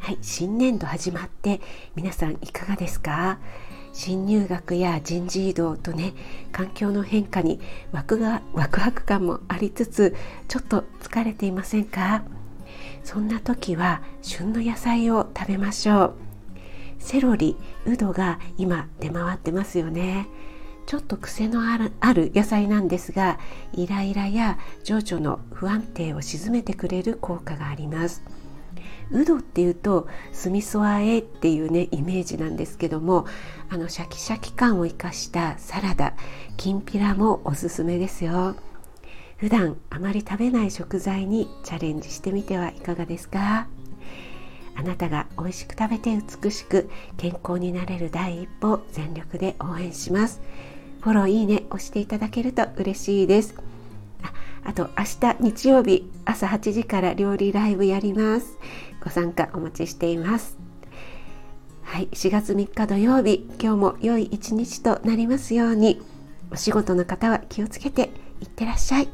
はい新年度始まって皆さんいかがですか？新入学や人事異動とね環境の変化にワクがワクワク感もありつつちょっと疲れていませんか？そんな時は旬の野菜を食べましょう。セロリウドが今出回ってますよね。ちょっと癖のあるある野菜なんですがイライラや情緒の不安定を鎮めてくれる効果があります。ウドっていうと酢味噌あえっていうねイメージなんですけどもあのシャキシャキ感を生かしたサラダきんぴらもおすすめですよ。普段あまり食べない食材にチャレンジしてみてはいかがですか？あなたが美味しく食べて美しく健康になれる第一歩全力で応援します。フォローいいね押していただけると嬉しいです。あと明日日曜日朝8時から料理ライブやります。ご参加お待ちしています。はい4月3日土曜日今日も良い一日となりますように。お仕事の方は気をつけていってらっしゃい。